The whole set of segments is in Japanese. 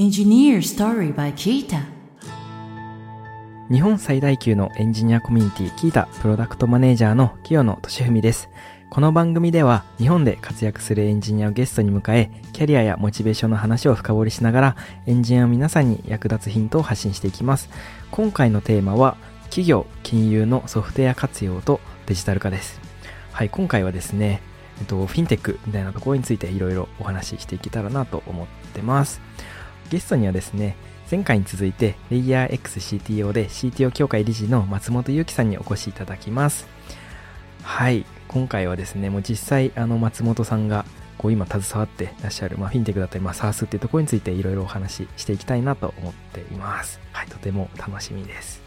Engineer Story by Kita 日本最大級のエンジニアコミュニティキータプロダクトマネージャーの清野俊文です。この番組では日本で活躍するエンジニアをゲストに迎え、キャリアやモチベーションの話を深掘りしながら、エンジニアの皆さんに役立つヒントを発信していきます。今回のテーマは、企業、金融のソフトウェア活用とデジタル化です。はい、今回はですね、えっと、フィンテックみたいなところについていろいろお話ししていけたらなと思ってます。ゲストにはですね、前回に続いて、レイヤー XCTO で CTO 協会理事の松本祐樹さんにお越しいただきます。はい、今回はですね、もう実際、あの、松本さんが、こう今携わってらっしゃる、まあ、フィンテックだったり、まあ、SARS っていうところについていろいろお話ししていきたいなと思っています。はい、とても楽しみです。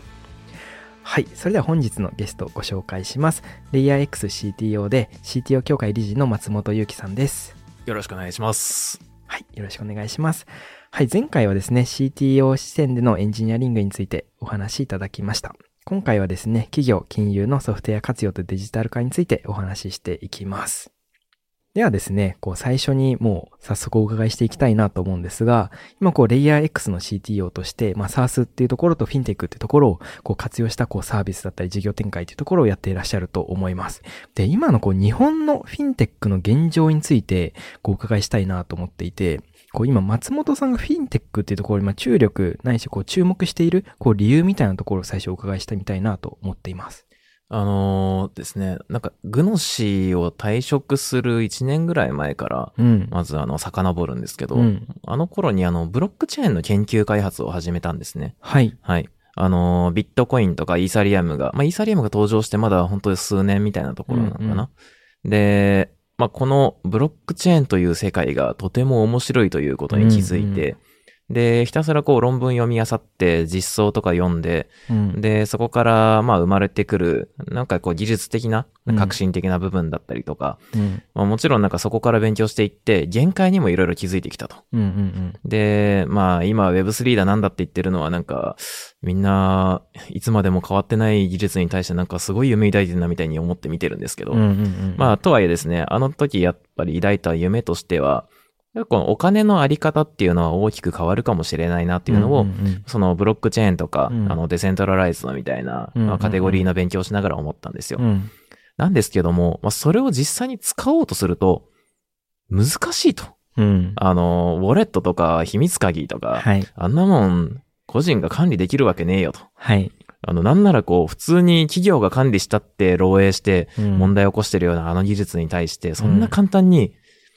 はい、それでは本日のゲストをご紹介します。レイヤー XCTO で CTO 協会理事の松本祐樹さんです。よろしくお願いします。はい、よろしくお願いします。はい、前回はですね、CTO 視点でのエンジニアリングについてお話しいただきました。今回はですね、企業、金融のソフトウェア活用とデジタル化についてお話ししていきます。ではですね、こう最初にもう早速お伺いしていきたいなと思うんですが、今こうレイヤー X の CTO として、まあ SARS っていうところとフィンテックっていうところをこう活用したこうサービスだったり事業展開っていうところをやっていらっしゃると思います。で、今のこう日本のフィンテックの現状についてこうお伺いしたいなと思っていて、こう今松本さんがフィンテックっていうところにまあ注力ないしこう注目しているこう理由みたいなところを最初お伺いしてみたいなと思っています。あのーですね、なんか、グノシーを退職する1年ぐらい前から、うん。まずあの、遡るんですけど、うんあの頃にあの、ブロックチェーンの研究開発を始めたんですね。はい。はい。あのービットコインとかイーサリアムが、まあ、イーサリアムが登場してまだ本当に数年みたいなところなのかな。で、まあ、このブロックチェーンという世界がとても面白いということに気づいて、で、ひたすらこう論文読み漁って実装とか読んで、うん。で、そこから、まあ、生まれてくる、なんかこう、技術的な、革新的な部分だったりとか、うん。まあ、もちろんなんかそこから勉強していって、限界にもいろいろ気づいてきたと。うん。うん。で、まあ、今 Web3 だなんだって言ってるのはなんか、みんな、いつまでも変わってない技術に対してなんかすごい夢抱いてるなみたいに思って見てるんですけど、うん。うん。うん。まあ、とはいえですね、あの時やっぱり抱いた夢としては、このお金のあり方っていうのは大きく変わるかもしれないなっていうのを、んんそのブロックチェーンとか、うんあのデセントラライズのみたいな、うんまあカテゴリーの勉強をしながら思ったんですよ。うん。なんですけども、まあ、それを実際に使おうとすると、難しいと。うん。あの、ウォレットとか秘密鍵とか、はい。あんなもん、個人が管理できるわけねえよと。はい。あの、なんならこう、普通に企業が管理したって漏洩して、うん問題を起こしてるようなあの技術に対して、そんな簡単に、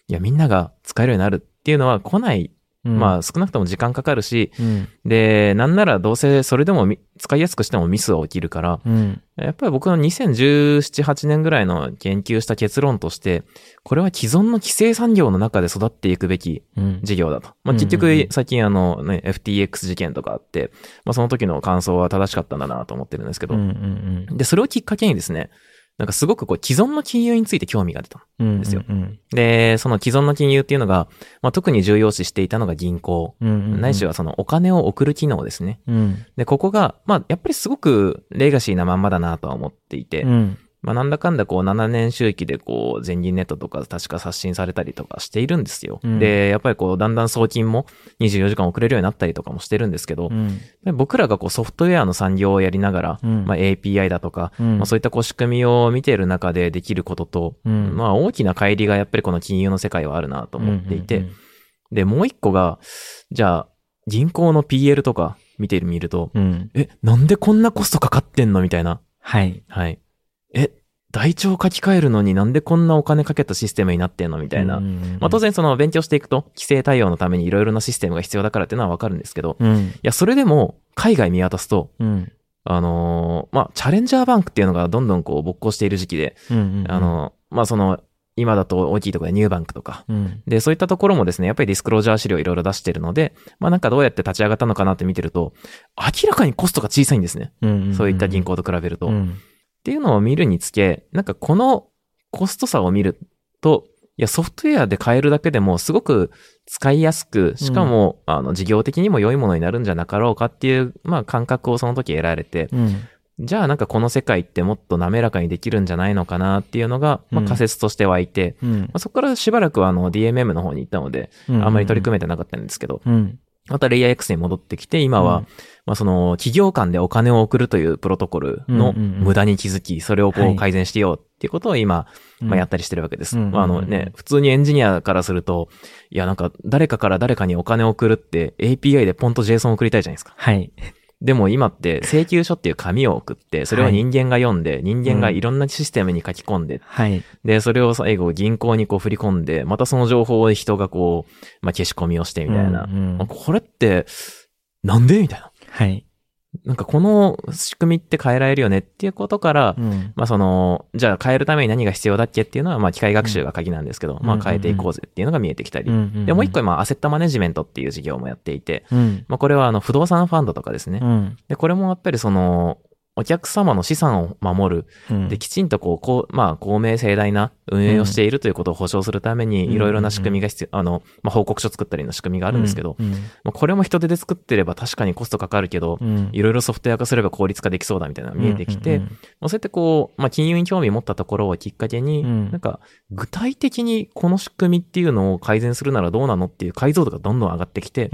いや、みんなが使えるようになるっていうのは来ない。まあ、少なくとも時間かかるし、うん。で、なんならどうせそれでもみ使いやすくしてもミスは起きるから、うん。やっぱり僕の2017、8年ぐらいの研究した結論として、これは既存の規制産業の中で育っていくべきうん。事業だと。まあ、うん結うんうん局、最近あのね、FTX 事件とかあって、まあ、その時の感想は正しかったんだなと思ってるんですけど、うん。うん。で、それをきっかけにですね、なんかすごくこう既存の金融について興味が出た。うん。ですようん。で、その既存の金融っていうのが、まあ、特に重要視していたのが銀行、うん。ないしはそのお金を送る機能ですね。うん。で、ここが、まあ、やっぱりすごくレガシーなまんまだなとは思っていて、うん。まあ、なんだかんだこう7年周期でこう全銀ネットとか確か刷新されたりとかしているんですよ。うんで、やっぱりこうだんだん送金も24時間遅れるようになったりとかもしてるんですけど、うん。で僕らがこうソフトウェアの産業をやりながら、うんまあ、API だとか、うんまあ、そういったこう仕組みを見ている中でできることと、うんまあ大きな乖離がやっぱりこの金融の世界はあるなと思っていて、うんで、もう一個が、じゃあ銀行の PL とか見てみると、うん。え、なんでこんなコストかかってんのみたいな。はい。はい。え、台帳書き換えるのになんでこんなお金かけたシステムになってんのみたいな。まあ当然その勉強していくと、規制対応のためにいろいろなシステムが必要だからっていうのはわかるんですけど、いうん。や、それでも海外見渡すと、うん。あのーまあ、チャレンジャーバンクっていうのがどんどんこう勃興している時期で、うん。あ、のーまあ、その、今だと大きいところでニューバンクとか、うん。で、そういったところもですね、やっぱりディスクロージャー資料いろいろ出してるので、まあなんかどうやって立ち上がったのかなって見てると、明らかにコストが小さいんですね。うん。そういった銀行と比べると。っうん。ていうのを見るにつけ、なんかこのコスト差を見ると、いや、ソフトウェアで変えるだけでもすごく使いやすく、しかも、あの、事業的にも良いものになるんじゃなかろうかっていう、まあ感覚をその時得られて、うん。じゃあなんかこの世界ってもっと滑らかにできるんじゃないのかなっていうのが、まあうん仮説として湧いて、うんまあ、そこからしばらくはあの DMM の方に行ったので、うんあんまり取り組めてなかったんですけど、うん。またレイヤー X に戻ってきて、今は、うんまあその企業間でお金を送るというプロトコルの無駄に気づき、それをこはいう改善してよっていうことを今、うんまあやったりしてるわけです。まああのね、普通にエンジニアからすると、いやなんか誰かから誰かにお金を送るって API でポンと JSON を送りたいじゃないですか。はい。でも今って請求書っていう紙を送って、それを人間が読んで、人間がいろんなシステムに書き込んで、はい。で、それを最後銀行にこう振り込んで、またその情報を人がこう、まあ消し込みをしてみたいな。これって、なんで？みたいな。はい。なんかこの仕組みって変えられるよねっていうことから、うんまあその、じゃあ変えるために何が必要だっけっていうのは、まあ機械学習が鍵なんですけど、うんまあ変えていこうぜっていうのが見えてきたり。うんで、もう一個今、アセットマネジメントっていう事業もやっていて、うん。まあこれはあの、不動産ファンドとかですね。うん。で、これもやっぱりその、お客様の資産を守る。うん。で、きちんとこう、こう、まあ、公明正大な運営をしているということを保証するために、うん。いろいろな仕組みが必要、あの、まあ、報告書作ったりの仕組みがあるんですけど、これも人手で作ってれば確かにコストかかるけど、うん。いろいろソフトウェア化すれば効率化できそうだみたいなのが見えてきて、そうやってこう、まあ、金融に興味持ったところをきっかけに、うんなんか、具体的にこの仕組みっていうのを改善するならどうなのっていう解像度がどんどん上がってきて、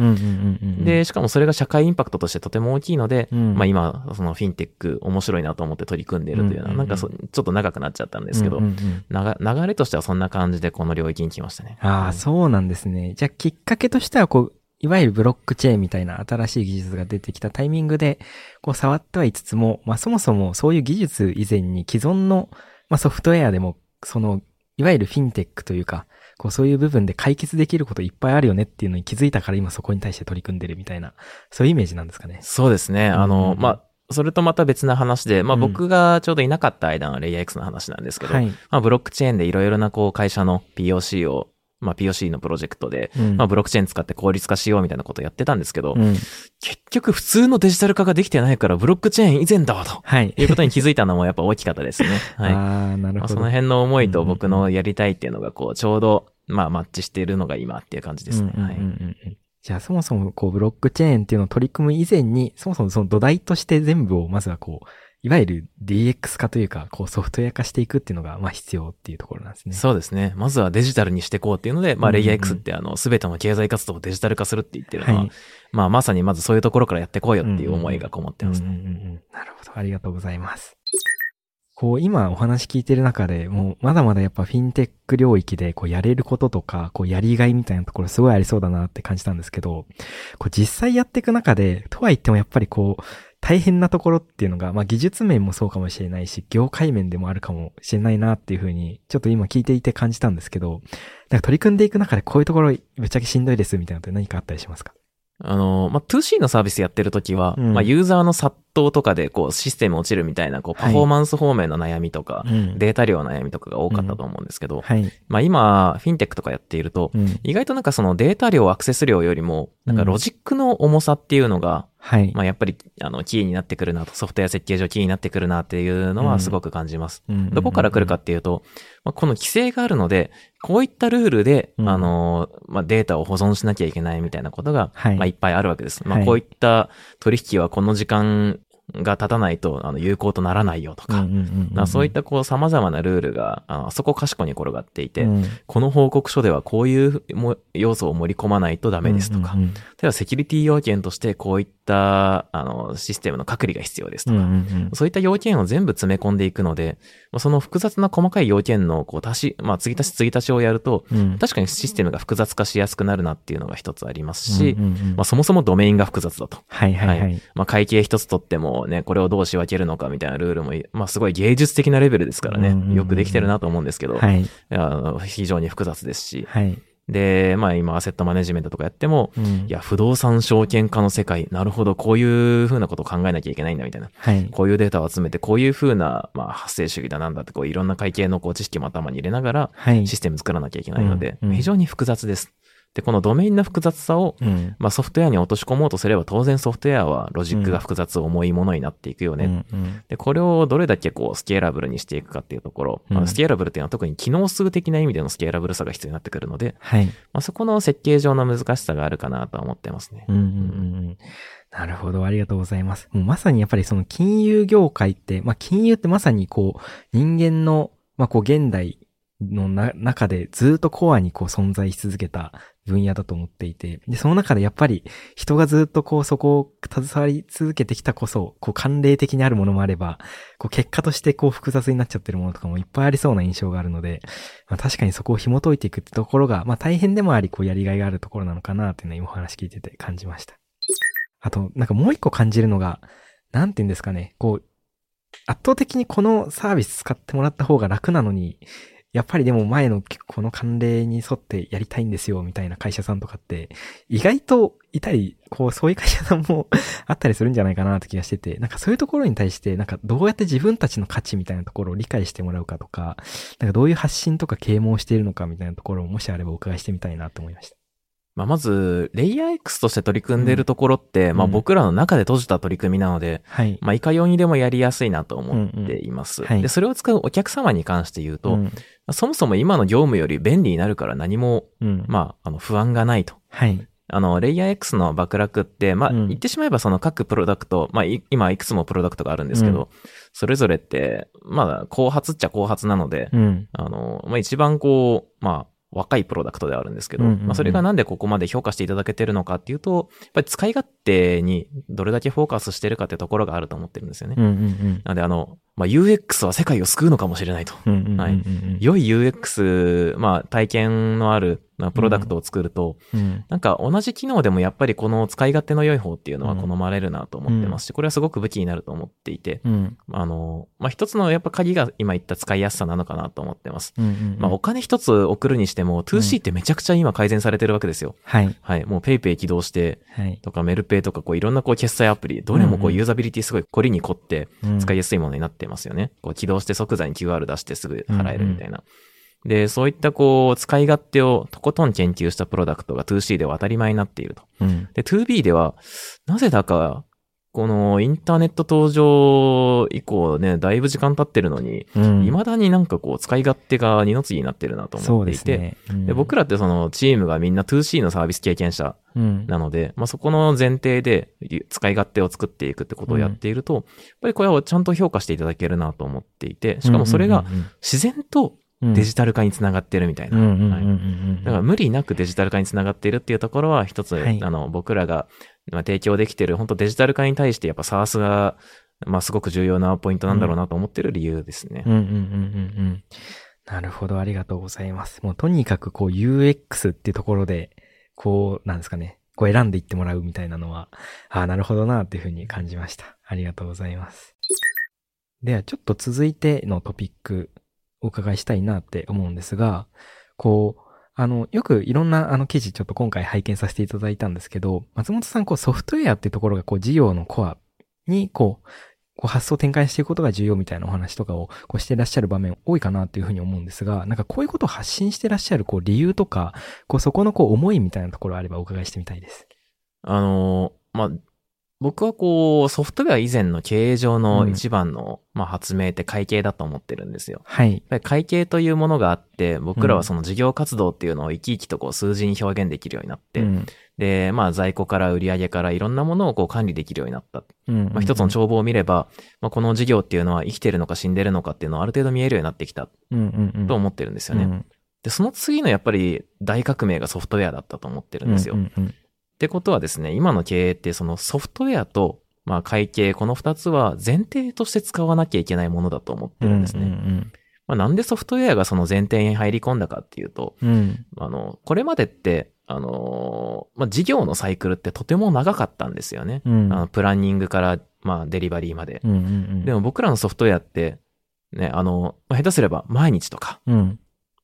で、しかもそれが社会インパクトとしてとても大きいので、うん。まあ今、そのフィンテック面白いなと思って取り組んでいるというような、うんうんうんなんかそちょっと長くなっちゃったんですけど、うんうんうん流流れとしてはそんな感じでこの領域に来ましたね。ああ、そうなんですね。じゃあ、きっかけとしては、こう、いわゆるブロックチェーンみたいな新しい技術が出てきたタイミングで、こう、触ってはいつつも、まあ、そもそもそういう技術以前に既存の、まあ、ソフトウェアでも、その、いわゆるフィンテックというか、こう、そういう部分で解決できることいっぱいあるよねっていうのに気づいたから今そこに対して取り組んでるみたいな、そういうイメージなんですかね。そうですね。あうんうんの、うんまあ、それとまた別な話で、まあうん僕がちょうどいなかった間のレイヤー X の話なんですけど、はい。まあブロックチェーンでいろいろなこう会社の POC を、まあ POC のプロジェクトで、うんまあブロックチェーン使って効率化しようみたいなことをやってたんですけど、うん。結局普通のデジタル化ができてないからブロックチェーン以前だわと。はい。いうことに気づいたのもやっぱ大きかったですね。はい。ああ、なるまあ、ほど。その辺の思いと僕のやりたいっていうのがこうちょうど、まあマッチしているのが今っていう感じですね。はいうんうんうんうんじゃあそもそもこうブロックチェーンっていうのを取り組む以前に、そもそもその土台として全部をまずはこう、いわゆる DX 化というか、こうソフトウェア化していくっていうのがまあ必要っていうところなんですね。そうですね。まずはデジタルにしていこうっていうので、まあ、レイヤー X ってあの、すべての経済活動をデジタル化するって言ってるのは、はいまあ、まさにまずそういうところからやっていこうよっていう思いがこもってますね。なるほど。ありがとうございます。こう、今お話聞いてる中で、もう、まだまだやっぱフィンテック領域で、こう、やれることとか、こう、やりがいみたいなところすごいありそうだなって感じたんですけど、こう、実際やっていく中で、とは言ってもやっぱりこう、大変なところっていうのが、まあ、技術面もそうかもしれないし、業界面でもあるかもしれないなっていうふうに、ちょっと今聞いていて感じたんですけど、なんか取り組んでいく中でこういうところ、ぶっちゃけしんどいですみたいなのって何かあったりしますか？あの、まあ、2C のサービスやってるときは、うんまあ、ユーザーの殺到とかで、こう、システム落ちるみたいな、こう、はいパフォーマンス方面の悩みとか、うんデータ量の悩みとかが多かったと思うんですけど、はい。まあ、今、フィンテックとかやっていると、うん。意外となんかそのデータ量、アクセス量よりも、なんかロジックの重さっていうのが、はい。まあやっぱり、あの、キーになってくるなと、ソフトウェア設計上キーになってくるなっていうのはすごく感じます。うんどこから来るかっていうと、まあ、この規制があるので、こういったルールで、うんあの、まあ、データを保存しなきゃいけないみたいなことが、はいまあ、いっぱいあるわけです。まあ、はいこういった取引はこの時間が経たないと、あの、有効とならないよとか、そういったこう様々なルールが、ああそこかしこに転がっていて、うん。この報告書ではこういうも要素を盛り込まないとダメですとか、例えばセキュリティ要件としてこういった、あの、システムの隔離が必要ですとか、そういった要件を全部詰め込んでいくので、まあその複雑な細かい要件のこう足し、まあ、継ぎ足し継ぎ足しをやると、うん。確かにシステムが複雑化しやすくなるなっていうのが一つありますし、まあ、そもそもドメインが複雑だと。はいはいは。はい。まあ、会計一つとってもね、これをどう仕分けるのかみたいなルールも、まあ、すごい芸術的なレベルですからね、よくできてるなと思うんですけど、はい。非常に複雑ですし、はい。で、まあ今アセットマネジメントとかやっても、うんいや、不動産証券化の世界、なるほど、こういう風なことを考えなきゃいけないんだみたいな。はい。こういうデータを集めて、こういう風な、まあ、発生主義だなんだって、こういろんな会計のこう知識も頭に入れながら、はい。システム作らなきゃいけないので、うんうん非常に複雑です。で、このドメインの複雑さを、うん。まあ、ソフトウェアに落とし込もうとすれば、当然ソフトウェアはロジックが複雑、重いものになっていくよね。うんうんで、これをどれだけこう、スケーラブルにしていくかっていうところ、うんまあスケーラブルっていうのは特に機能数的な意味でのスケーラブルさが必要になってくるので、はい。まあ、そこの設計上の難しさがあるかなとは思ってますね。うんうんうんうん。なるほど。ありがとうございます。もうまさにやっぱりその金融業界って、まあ金融ってまさにこう、人間の、まあこう現代の中でずっとコアにこう存在し続けた分野だと思っていて、で、その中でやっぱり人がずっとこうそこを携わり続けてきたこそ、こう慣例的にあるものもあれば、こう結果としてこう複雑になっちゃってるものとかもいっぱいありそうな印象があるので、まあ確かにそこを紐解いていくってところが、まあ大変でもあり、こうやりがいがあるところなのかなっていうのを今お話聞いてて感じました。あと、なんかもう一個感じるのが、なんて言うんですかね、こう、圧倒的にこのサービス使ってもらった方が楽なのに、やっぱりでも前のこの慣例に沿ってやりたいんですよ、みたいな会社さんとかって、意外といたり、こう、そういう会社さんもあったりするんじゃないかなって気がしてて、なんかそういうところに対して、なんかどうやって自分たちの価値みたいなところを理解してもらうかとか、なんかどういう発信とか啓蒙しているのかみたいなところをもしあればお伺いしてみたいなと思いました。まあ、まず、レイヤー X として取り組んでいるところって、まあうん僕らの中で閉じた取り組みなので、はい。まあいかようにでもやりやすいなと思っています。うんうんはいで、それを使うお客様に関して言うと、うんそもそも今の業務より便利になるから何も、うん。まあ、あの、不安がないと。はい。あの、レイヤー X の爆落って、まあ、うん言ってしまえばその各プロダクト、まあ、い今いくつもプロダクトがあるんですけど、うんそれぞれって、まあ、後発っちゃ後発なので、うん。あの、まあ、一番こう、まあ、若いプロダクトではあるんですけど、うんうんうんまあ、それがなんでここまで評価していただけてるのかっていうと、やっぱり使い勝手にどれだけフォーカスしてるかってところがあると思ってるんですよね。うんうんうん。なので、あの、まあ、UX は世界を救うのかもしれないと。良い UX、まあ、体験のある、まあ、プロダクトを作ると、うん。なんか同じ機能でもやっぱりこの使い勝手の良い方っていうのはうん好まれるなと思ってますし、これはすごく武器になると思っていて、うん。あの、まあ、一つのやっぱ鍵が今言った使いやすさなのかなと思ってます。まあ、お金一つ送るにしても、2C ってめちゃくちゃ今改善されてるわけですよ。はい。はい。もう PayPay 起動して、はい。とかメルペイとかこういろんなこう決済アプリ、どれもこうユーザビリティすごい凝りに凝って使いややすいものになってますよね。こう起動して即座に QR 出してすぐ払えるみたいな。で、そういったこう使い勝手をとことん研究したプロダクトが 2C では当たり前になっていると。うん。で、2B では、なぜだか、このインターネット登場以降ね、だいぶ時間経ってるのに、うん。未だになんかこう使い勝手が二の次になってるなと思っていて、ね。うんで僕らってそのチームがみんな 2C のサービス経験者うん。なので、まあ、そこの前提で使い勝手を作っていくってことをやっていると、やっぱりこれをちゃんと評価していただけるなと思っていて、しかもそれが自然とデジタル化につながってるみたいな。だから無理なくデジタル化につながっているっていうところは一つ、はいあの、僕らがまあ提供できている、本当デジタル化に対してやっぱ SARS が、まあすごく重要なポイントなんだろうなと思ってる理由ですね。うんうんうんうんうん。なるほど、ありがとうございます。もうとにかくこう UX っていうところで、こう、なんですかね、こう選んでいってもらうみたいなのは、ああ、なるほどなっていうふうに感じました。ありがとうございます。では、ちょっと続いてのトピックお伺いしたいなって思うんですが、こう、あの、よくいろんなあの記事ちょっと今回拝見させていただいたんですけど、松本さんこうソフトウェアっていうところがこう事業のコアにこう、こう発想展開していくことが重要みたいなお話とかをこうしてらっしゃる場面多いかなっていうふうに思うんですが、なんかこういうことを発信してらっしゃるこう理由とか、こうそこのこう思いみたいなところあればお伺いしてみたいです。あの、まあ、僕はこう、ソフトウェア以前の経営上の一番の、まあ、発明って会計だと思ってるんですよ。はい。会計というものがあって、僕らはその事業活動っていうのを生き生きとこう数字に表現できるようになって、うん。で、まあ在庫から売り上げからいろんなものをこう管理できるようになった。うん。まあ一つの帳簿を見れば、まあこの事業っていうのは生きてるのか死んでるのかっていうのをある程度見えるようになってきたうんうんうん。と思ってるんですよね。うんで、その次のやっぱり大革命がソフトウェアだったと思ってるんですよ。っうんうんてことはですね、今の経営ってそのソフトウェアとまあ会計、この二つは前提として使わなきゃいけないものだと思ってうん。るんですね。うんまあなんでソフトウェアがその前提に入り込んだかっていうと、うんうん。あの、これまでって、あのーまあ、事業のサイクルってとても長かったんですよね。うん。あのプランニングから、まあ、デリバリーまで。うんうんうん。でも僕らのソフトウェアって、ね、あの、まあ下手すれば毎日とか、うん。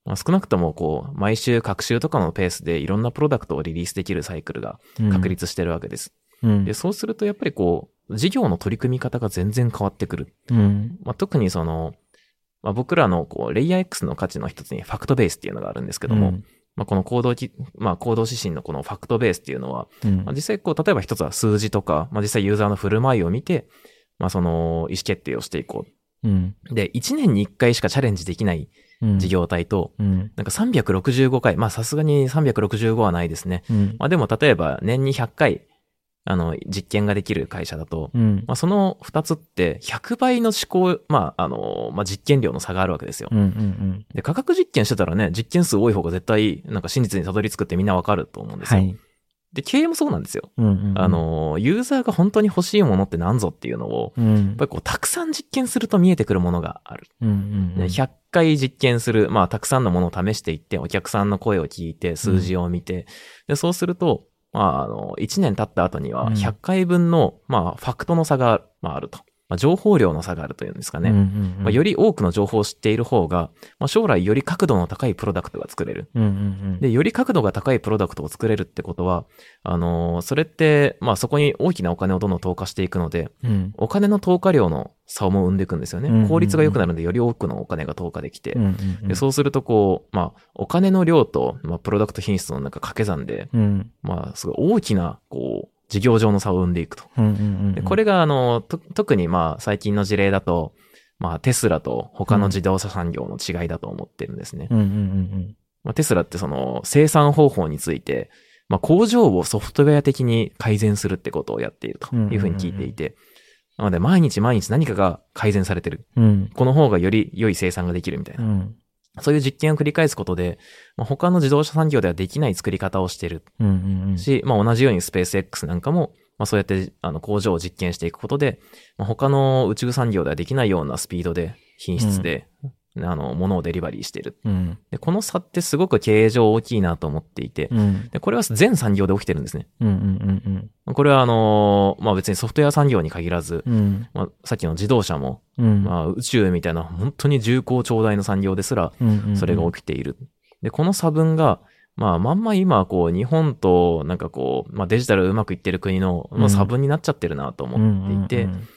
まあ少なくともこう、毎週、各週とかのペースでいろんなプロダクトをリリースできるサイクルがうん。確立してるわけです。うん。で、そうするとやっぱりこう、事業の取り組み方が全然変わってくる。うん。まあ、特にその、まあ、僕らのこう、レイヤー X の価値の一つにファクトベースっていうのがあるんですけども、うんまあ、この行動き、まあ、行動指針のこのファクトベースっていうのは、うんまあ、実際こう、例えば一つは数字とか、まあ、実際ユーザーの振る舞いを見て、まあ、その、意思決定をしていこう。で、1年に1回しかチャレンジできないうん。事業体と、うん。なんか365回、まあ、さすがに365はないですね。うん。まあ、でも例えば年に100回、あの、実験ができる会社だと、うん。まあ、その二つって100倍の思考、まあ、あの、まあ、実験量の差があるわけですよ。うんうんうん。で、科学実験してたらね、実験数多い方が絶対、なんか真実にたどり着くってみんなわかると思うんですよ。はい。で、経営もそうなんですよ。うんうんうん。あ、の、ユーザーが本当に欲しいものって何ぞっていうのを、うん。やっぱりこう、たくさん実験すると見えてくるものがある。うんうんうん。ね100回実験する、まあ、たくさんのものを試していって、お客さんの声を聞いて、数字を見て、で、そうすると、まあ、あの、1年経った後には、うん100回分の、まあ、ファクトの差が、まあ、あると。まあ、情報量の差があるというんですかね。うんうんうんまあ、より多くの情報を知っている方が、まあ、将来より角度の高いプロダクトが作れる。うんうんうん。で、より角度が高いプロダクトを作れるってことは、あのーそれって、まあそこに大きなお金をどんどん投下していくので、うん。お金の投下量の差も生んでいくんですようんうんうんね。効率が良くなるんで、より多くのお金が投下できてうん。うんうん。でそうすると、こう、まあ、お金の量と、まあ、プロダクト品質のなんか掛け算で、うん。まあ、すごい大きな、こう、事業上の差を生んでいくと。うんうんうんうん。でこれが、あの、と特にまあ、最近の事例だと、まあ、テスラと他の自動車産業の違いだと思ってるんですね。うんうんうんまあ、テスラってその生産方法について、まあ、工場をソフトウェア的に改善するってことをやっているというふうに聞いていて、なので毎日毎日何かが改善されてる。うん。うん。この方がより良い生産ができるみたいうな。ん。そういう実験を繰り返すことで、まあ、他の自動車産業ではできない作り方をしてるうんうんうん。し、まあ、同じようにスペース X なんかも、まあ、そうやってあの工場を実験していくことで、まあ、他の宇宙産業ではできないようなスピードで、品質で、あの、ものをデリバリーしてる。うん。で、この差ってすごく経営上大きいなと思っていて、うん。で、これは全産業で起きてるんですね。うんうんうんこれはあのまあ別にソフトウェア産業に限らず、うん。うん。まあさっきの自動車も、うん。まあ宇宙みたいな本当に重厚長大の産業ですら、うんうん。それが起きている。で、この差分が、まあまんま今こう日本となんかこう、まあデジタルうまくいってる国の、まあ、差分になっちゃってるなと思っていて、うんうん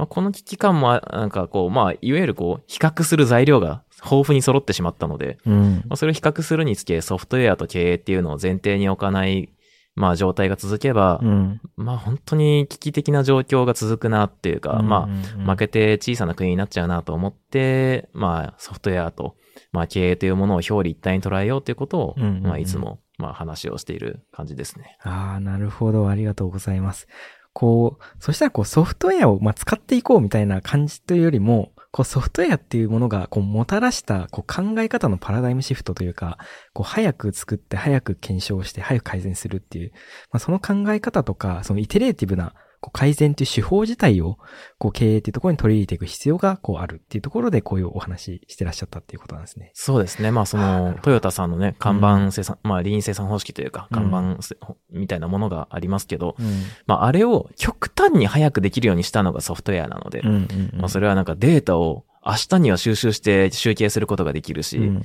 まあこの危機感もなんかこう、まあいわゆるこう比較する材料が豊富に揃ってしまったので、うん。うんまあ、それを比較するにつけソフトウェアと経営っていうのを前提に置かない、まあ状態が続けば、うん。まあ本当に危機的な状況が続くなっていうか、まあ負けて小さな国になっちゃうなと思って、まあソフトウェアと、まあ経営というものを表裏一体に捉えようということを、うんうんうんまあいつも、まあ話をしている感じですね。ああ、なるほど。ありがとうございます。こう、そしたらこうソフトウェアをまあ使っていこうみたいな感じというよりも、こうソフトウェアっていうものがこうもたらしたこう考え方のパラダイムシフトというか、こう早く作って早く検証して早く改善するっていう、まあ、その考え方とか、そのイテレーティブなこう改善っていう手法自体をこう経営っていうところに取り入れていく必要がこうあるっていうところでこういうお話してらっしゃったっていうことなんですね。そうですね。まあそのトヨタさんのね、看板生産、まあリーン生産方式というか、看板せ、みたいなものがありますけど、うん。まああれを極端に早くできるようにしたのがソフトウェアなので、うんうんうん。まあそれはなんかデータを明日には収集して集計することができるし、うん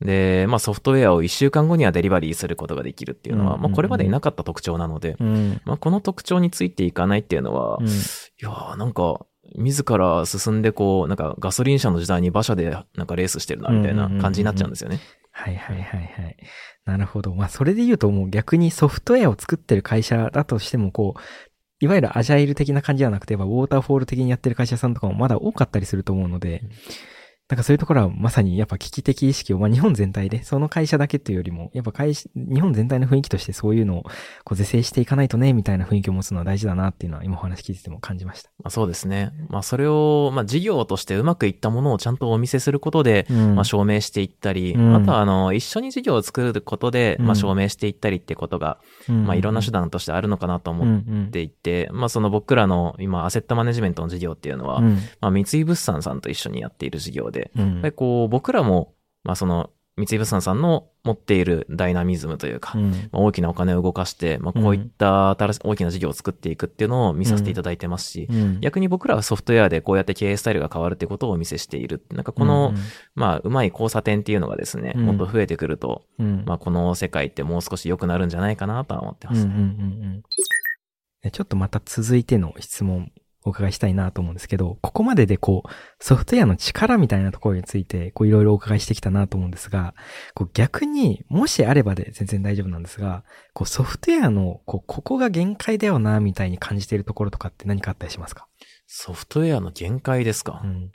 で、まあソフトウェアを1週間後にはデリバリーすることができるっていうのは、うんまあこれまでになかった特徴なので、うん。まあこの特徴についていかないっていうのは、うんいやーなんか、自ら進んでこう、なんかガソリン車の時代に馬車でなんかレースしてるなみたいな感じになっちゃうんですよね。はいはいはいはい。なるほど。まあそれで言うともう逆にソフトウェアを作ってる会社だとしてもこう、いわゆるアジャイル的な感じじゃなくて、ウォーターフォール的にやってる会社さんとかもまだ多かったりすると思うので、なんかそういうところはまさにやっぱ危機的意識を、まあ日本全体で、その会社だけっていうよりも、やっぱ会社、日本全体の雰囲気としてそういうのをこう是正していかないとね、みたいな雰囲気を持つのは大事だなっていうのは今お話聞いてても感じました。まあそうですね。まあそれを、まあ事業としてうまくいったものをちゃんとお見せすることで、うん。まあ証明していったり、うん。あとはあの、一緒に事業を作ることで、うん。まあ証明していったりってことが、まあいろんな手段段としてあるのかなとうん思っうん。ていて、まあその僕らの今アセットマネジメントの事業っていうのは、うん。まあ三井物産さんと一緒にやっている事業で、うん。こう僕らも、まあその三井物産さんの持っているダイナミズムというか、うん。まあ大きなお金を動かして、まあこういった新しい大きな事業を作っていくっていうのを見させていただいてますし、うん。逆に僕らはソフトウェアでこうやって経営スタイルが変わるってことをお見せしている。なんかこの、まあ、うまい交差点っていうのがですね、うん。もっと増えてくると、うん。うんまあ、この世界ってもう少し良くなるんじゃないかなとは思ってます。ね。ちょっとまた続いての質問お伺いしたいなと思うんですけど、ここまででこう、ソフトウェアの力みたいなところについて、こういろいろお伺いしてきたなと思うんですが、こう逆に、もしあればで全然大丈夫なんですが、こうソフトウェアの、こう、ここが限界だよな、みたいに感じているところとかって何かあったりしますか？ソフトウェアの限界ですか？うん。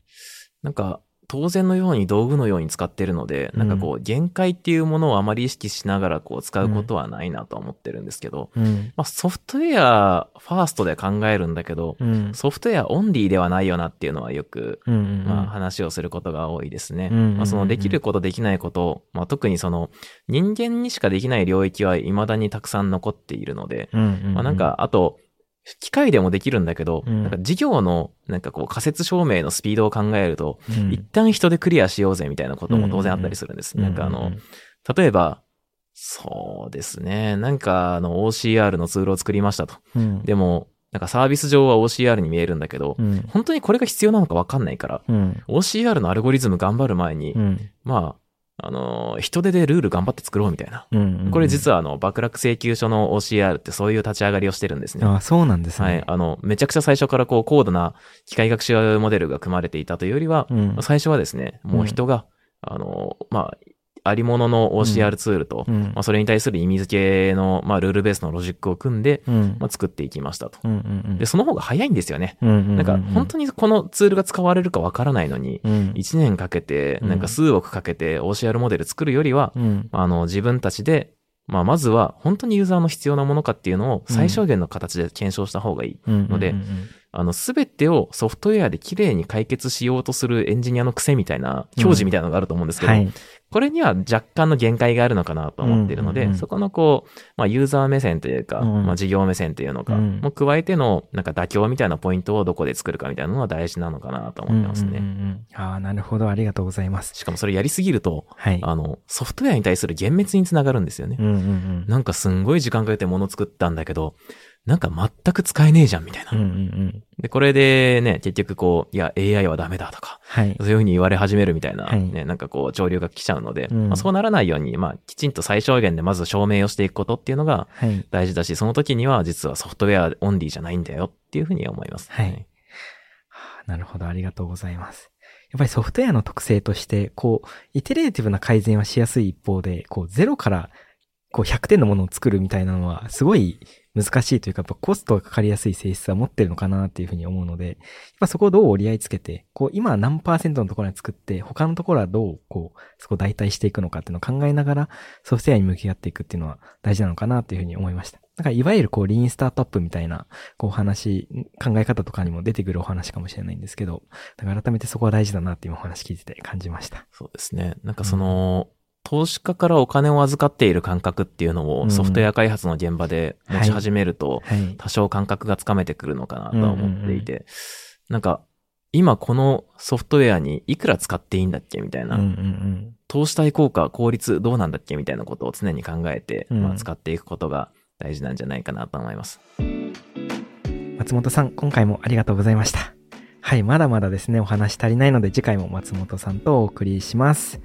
なんか、当然のように道具のように使ってるので、なんかこう、限界っていうものをあまり意識しながらこう使うことはないなとは思ってるんですけど、うん。まあソフトウェアファーストで考えるんだけど、うん。ソフトウェアオンリーではないよなっていうのはよく、うんうんうん。まあ話をすることが多いですね。うんうんうんまあそのできることできないこと、まあ特にその人間にしかできない領域は未だにたくさん残っているので、うんうんうん、まあなんか、あと、機械でもできるんだけど、うん。なんか事業のなんかこう仮説証明のスピードを考えると、うん、一旦人でクリアしようぜみたいなことも当然あったりするんです。なんかあの、例えば、そうですね。なんかあの OCR のツールを作りましたと。うん、でも、なんかサービス上は OCR に見えるんだけど、うん、本当にこれが必要なのかわかんないから、うん、OCR のアルゴリズム頑張る前に、うん、まあ、あの、人手でルール頑張って作ろうみたいな。うん、これ実はあの、爆落請求書の OCR ってそういう立ち上がりをしてるんですね。ああ、そうなんですね。はい。あの、めちゃくちゃ最初からこう、高度な機械学習モデルが組まれていたというよりは、うん、最初はですね、もう人が、あの、まあ、ありものの OCR ツールと、うん、まあ、それに対する意味付けの、まあ、ルールベースのロジックを組んで、うん、まあ、作っていきましたと。うん、うん、で、その方が早いんですよね。うん、うん、なんか、本当にこのツールが使われるかわからないのに、うん、1年かけて、なんか数億かけて OCR モデル作るよりは、うん、あの、自分たちで、まあ、まずは本当にユーザーの必要なものかっていうのを最小限の形で検証した方がいい。のであの、すべてをソフトウェアで綺麗に解決しようとするエンジニアの癖みたいな、教示みたいなのがあると思うんですけど、はい。これには若干の限界があるのかなと思っているので、うんうんうんそこのこう、まあ、ユーザー目線というか、うんまあ、事業目線というのか、うんも加えての、なんか妥協みたいなポイントをどこで作るかみたいなのは大事なのかなと思ってますね。うんうんうんああ、なるほど。ありがとうございます。しかもそれやりすぎると、はい。あの、ソフトウェアに対する幻滅につながるんですよね。うんうんうん。なんかすんごい時間かけて物作ったんだけど、なんか全く使えねえじゃんみたいな。うんうんうん。で、これでね、結局こう、いや、AI はダメだとか、はい。そういうふうに言われ始めるみたいな、はいね、なんかこう、潮流が来ちゃうので、うんまあ、そうならないように、まあ、きちんと最小限でまず証明をしていくことっていうのがはい。大事だし、その時には実はソフトウェアオンリーじゃないんだよっていうふうに思います。はいはあなるほど。ありがとうございます。やっぱりソフトウェアの特性として、こう、イテレーティブな改善はしやすい一方で、こう、ゼロから、こう、100点のものを作るみたいなのは、すごい難しいというか、やっぱコストがかかりやすい性質は持ってるのかなっていうふうに思うので、やっぱそこをどう折り合いつけて、こう、今は何パーセントのところに作って、他のところはどう、こう、そこを代替していくのかっていうのを考えながら、ソフトウェアに向き合っていくっていうのは大事なのかなっていうふうに思いました。なんか、いわゆるこう、リーンスタートアップみたいな、こう、お話、考え方とかにも出てくるお話かもしれないんですけど、だから改めてそこは大事だなっていうお話聞いてて感じました。そうですね。なんかその、投資家からお金を預かっている感覚っていうのうんをソフトウェア開発の現場で持ち始めると、はい。多少感覚がつかめてくるのかなとは思っていて、なんか、今このソフトウェアにいくら使っていいんだっけみたいな、投資対効果、効率どうなんだっけみたいなことを常に考えて、うんまあ、使っていくことが大事なんじゃないかなと思います。うん。松本さん、今回もありがとうございました。はい、まだまだですね、お話足りないので次回も松本さんとお送りします。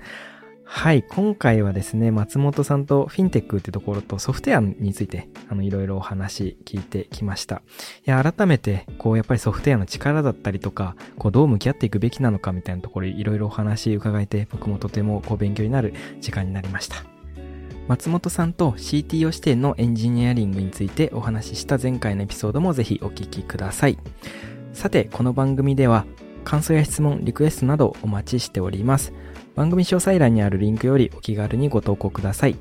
はい、今回はですね、松本さんとフィンテックってところとソフトウェアについて、あの、いろいろお話聞いてきました。いや、改めて、こう、やっぱりソフトウェアの力だったりとか、こう、どう向き合っていくべきなのかみたいなところ、いろいろお話伺えて、僕もとても、こう、勉強になる時間になりました。松本さんと CTO 視点のエンジニアリングについてお話しした前回のエピソードもぜひお聞きください。さて、この番組では感想や質問、リクエストなどお待ちしております。番組詳細欄にあるリンクよりお気軽にご投稿ください。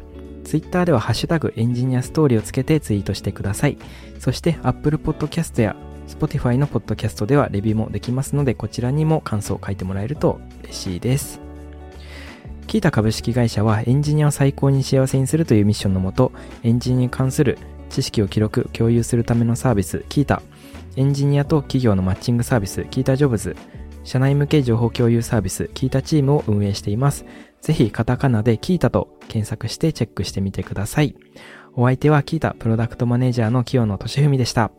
Twitter ではハッシュタグエンジニアストーリーをつけてツイートしてください。そして Apple Podcast や Spotify の Podcast ではレビューもできますのでこちらにも感想を書いてもらえると嬉しいです。キータ株式会社はエンジニアを最高に幸せにするというミッションのもと、エンジニアに関する知識を記録、共有するためのサービス、キータ、エンジニアと企業のマッチングサービス、キータジョブズ、社内向け情報共有サービス、キータチームを運営しています。ぜひカタカナでキータと検索してチェックしてみてください。お相手はキータプロダクトマネージャーの清野俊文でした。